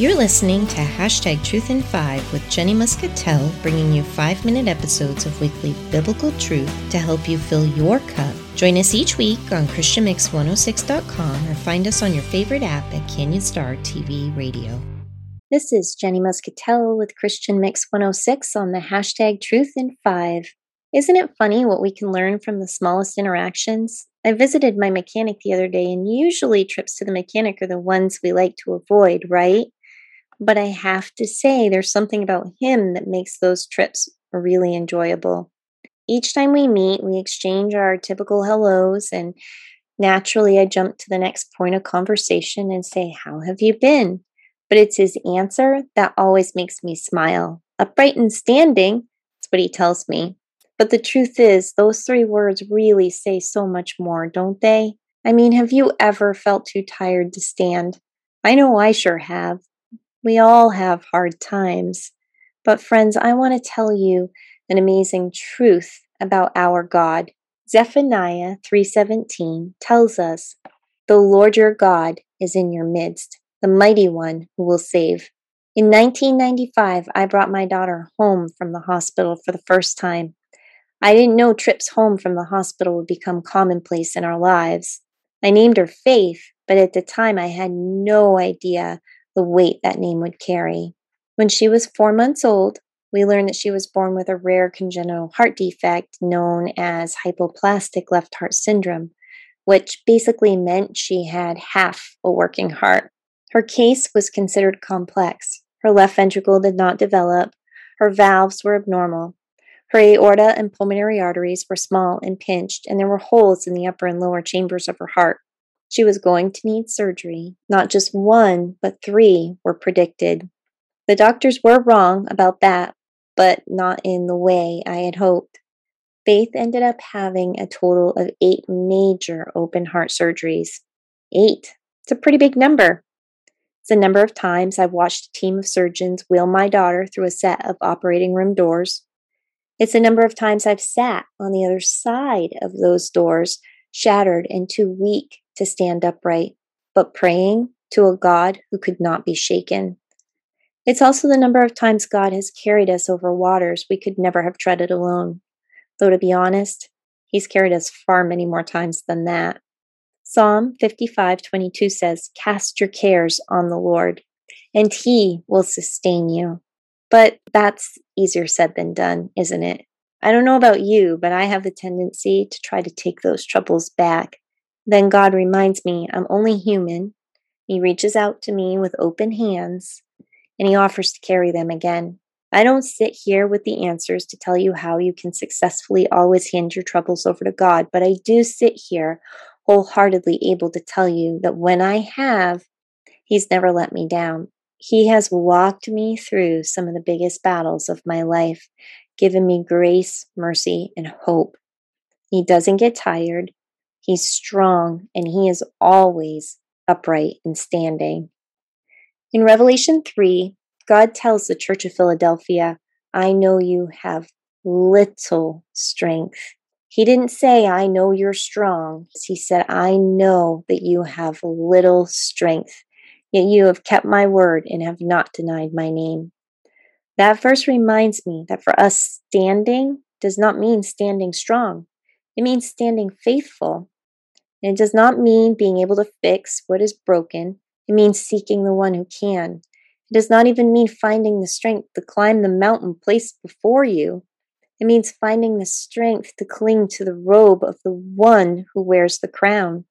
You're listening to Hashtag Truth in Five with Jenny Muscatell, bringing you five minute episodes of weekly biblical truth to help you fill your cup. Join us each week on ChristianMix106.com or find us on your favorite app at Canyon Star TV Radio. This is Jenny Muscatell with Christian Mix 106 on the hashtag Truth in Five. Isn't it funny what we can learn from the smallest interactions? I visited my mechanic the other day, and usually trips to the mechanic are the ones we like to avoid, right? But I have to say, there's something about him that makes those trips really enjoyable. Each time we meet, we exchange our typical hellos, and naturally, I jump to the next point of conversation and say, How have you been? But it's his answer that always makes me smile. Upright and standing, that's what he tells me. But the truth is, those three words really say so much more, don't they? I mean, have you ever felt too tired to stand? I know I sure have. We all have hard times. But friends, I want to tell you an amazing truth about our God. Zephaniah 3:17 tells us, "The Lord your God is in your midst, the mighty one who will save." In 1995, I brought my daughter home from the hospital for the first time. I didn't know trips home from the hospital would become commonplace in our lives. I named her Faith, but at the time I had no idea the weight that name would carry. When she was four months old, we learned that she was born with a rare congenital heart defect known as hypoplastic left heart syndrome, which basically meant she had half a working heart. Her case was considered complex. Her left ventricle did not develop, her valves were abnormal, her aorta and pulmonary arteries were small and pinched, and there were holes in the upper and lower chambers of her heart. She was going to need surgery. Not just one, but three were predicted. The doctors were wrong about that, but not in the way I had hoped. Faith ended up having a total of eight major open heart surgeries. Eight. It's a pretty big number. It's the number of times I've watched a team of surgeons wheel my daughter through a set of operating room doors. It's the number of times I've sat on the other side of those doors, shattered and too weak to stand upright, but praying to a God who could not be shaken. It's also the number of times God has carried us over waters we could never have treaded alone. Though, to be honest, He's carried us far many more times than that. Psalm 55:22 says, "Cast your cares on the Lord, and he will sustain you." But that's easier said than done, isn't it? I don't know about you, but I have the tendency to try to take those troubles back then God reminds me I'm only human. He reaches out to me with open hands and he offers to carry them again. I don't sit here with the answers to tell you how you can successfully always hand your troubles over to God, but I do sit here wholeheartedly able to tell you that when I have, He's never let me down. He has walked me through some of the biggest battles of my life, given me grace, mercy, and hope. He doesn't get tired. He's strong and he is always upright and standing. In Revelation 3, God tells the church of Philadelphia, I know you have little strength. He didn't say, I know you're strong. He said, I know that you have little strength, yet you have kept my word and have not denied my name. That verse reminds me that for us, standing does not mean standing strong. It means standing faithful. And it does not mean being able to fix what is broken. It means seeking the one who can. It does not even mean finding the strength to climb the mountain placed before you. It means finding the strength to cling to the robe of the one who wears the crown.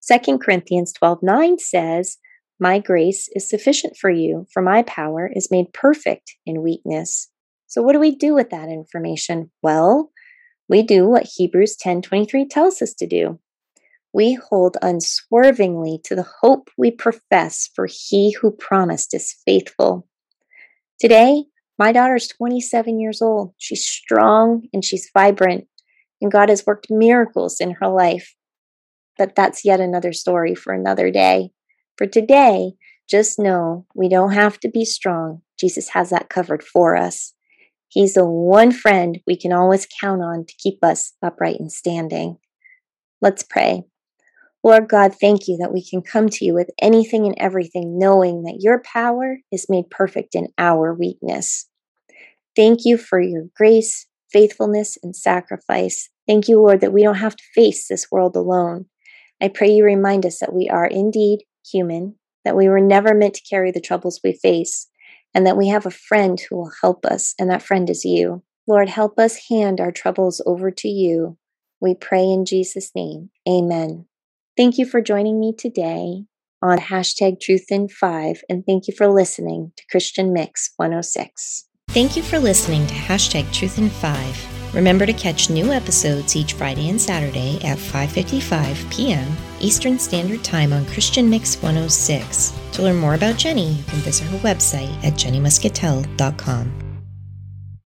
2 Corinthians 12:9 says, "My grace is sufficient for you, for my power is made perfect in weakness." So what do we do with that information? Well, we do what Hebrews 10:23 tells us to do we hold unswervingly to the hope we profess, for he who promised is faithful. Today, my daughter is 27 years old. She's strong and she's vibrant, and God has worked miracles in her life. But that's yet another story for another day. For today, just know we don't have to be strong. Jesus has that covered for us. He's the one friend we can always count on to keep us upright and standing. Let's pray. Lord God, thank you that we can come to you with anything and everything, knowing that your power is made perfect in our weakness. Thank you for your grace, faithfulness, and sacrifice. Thank you, Lord, that we don't have to face this world alone. I pray you remind us that we are indeed human, that we were never meant to carry the troubles we face, and that we have a friend who will help us, and that friend is you. Lord, help us hand our troubles over to you. We pray in Jesus' name. Amen. Thank you for joining me today on hashtag Truth in 5, and thank you for listening to Christian Mix 106. Thank you for listening to hashtag Truth in 5. Remember to catch new episodes each Friday and Saturday at 5.55 p.m. Eastern Standard Time on Christian Mix 106. To learn more about Jenny, you can visit her website at jennymuscatell.com.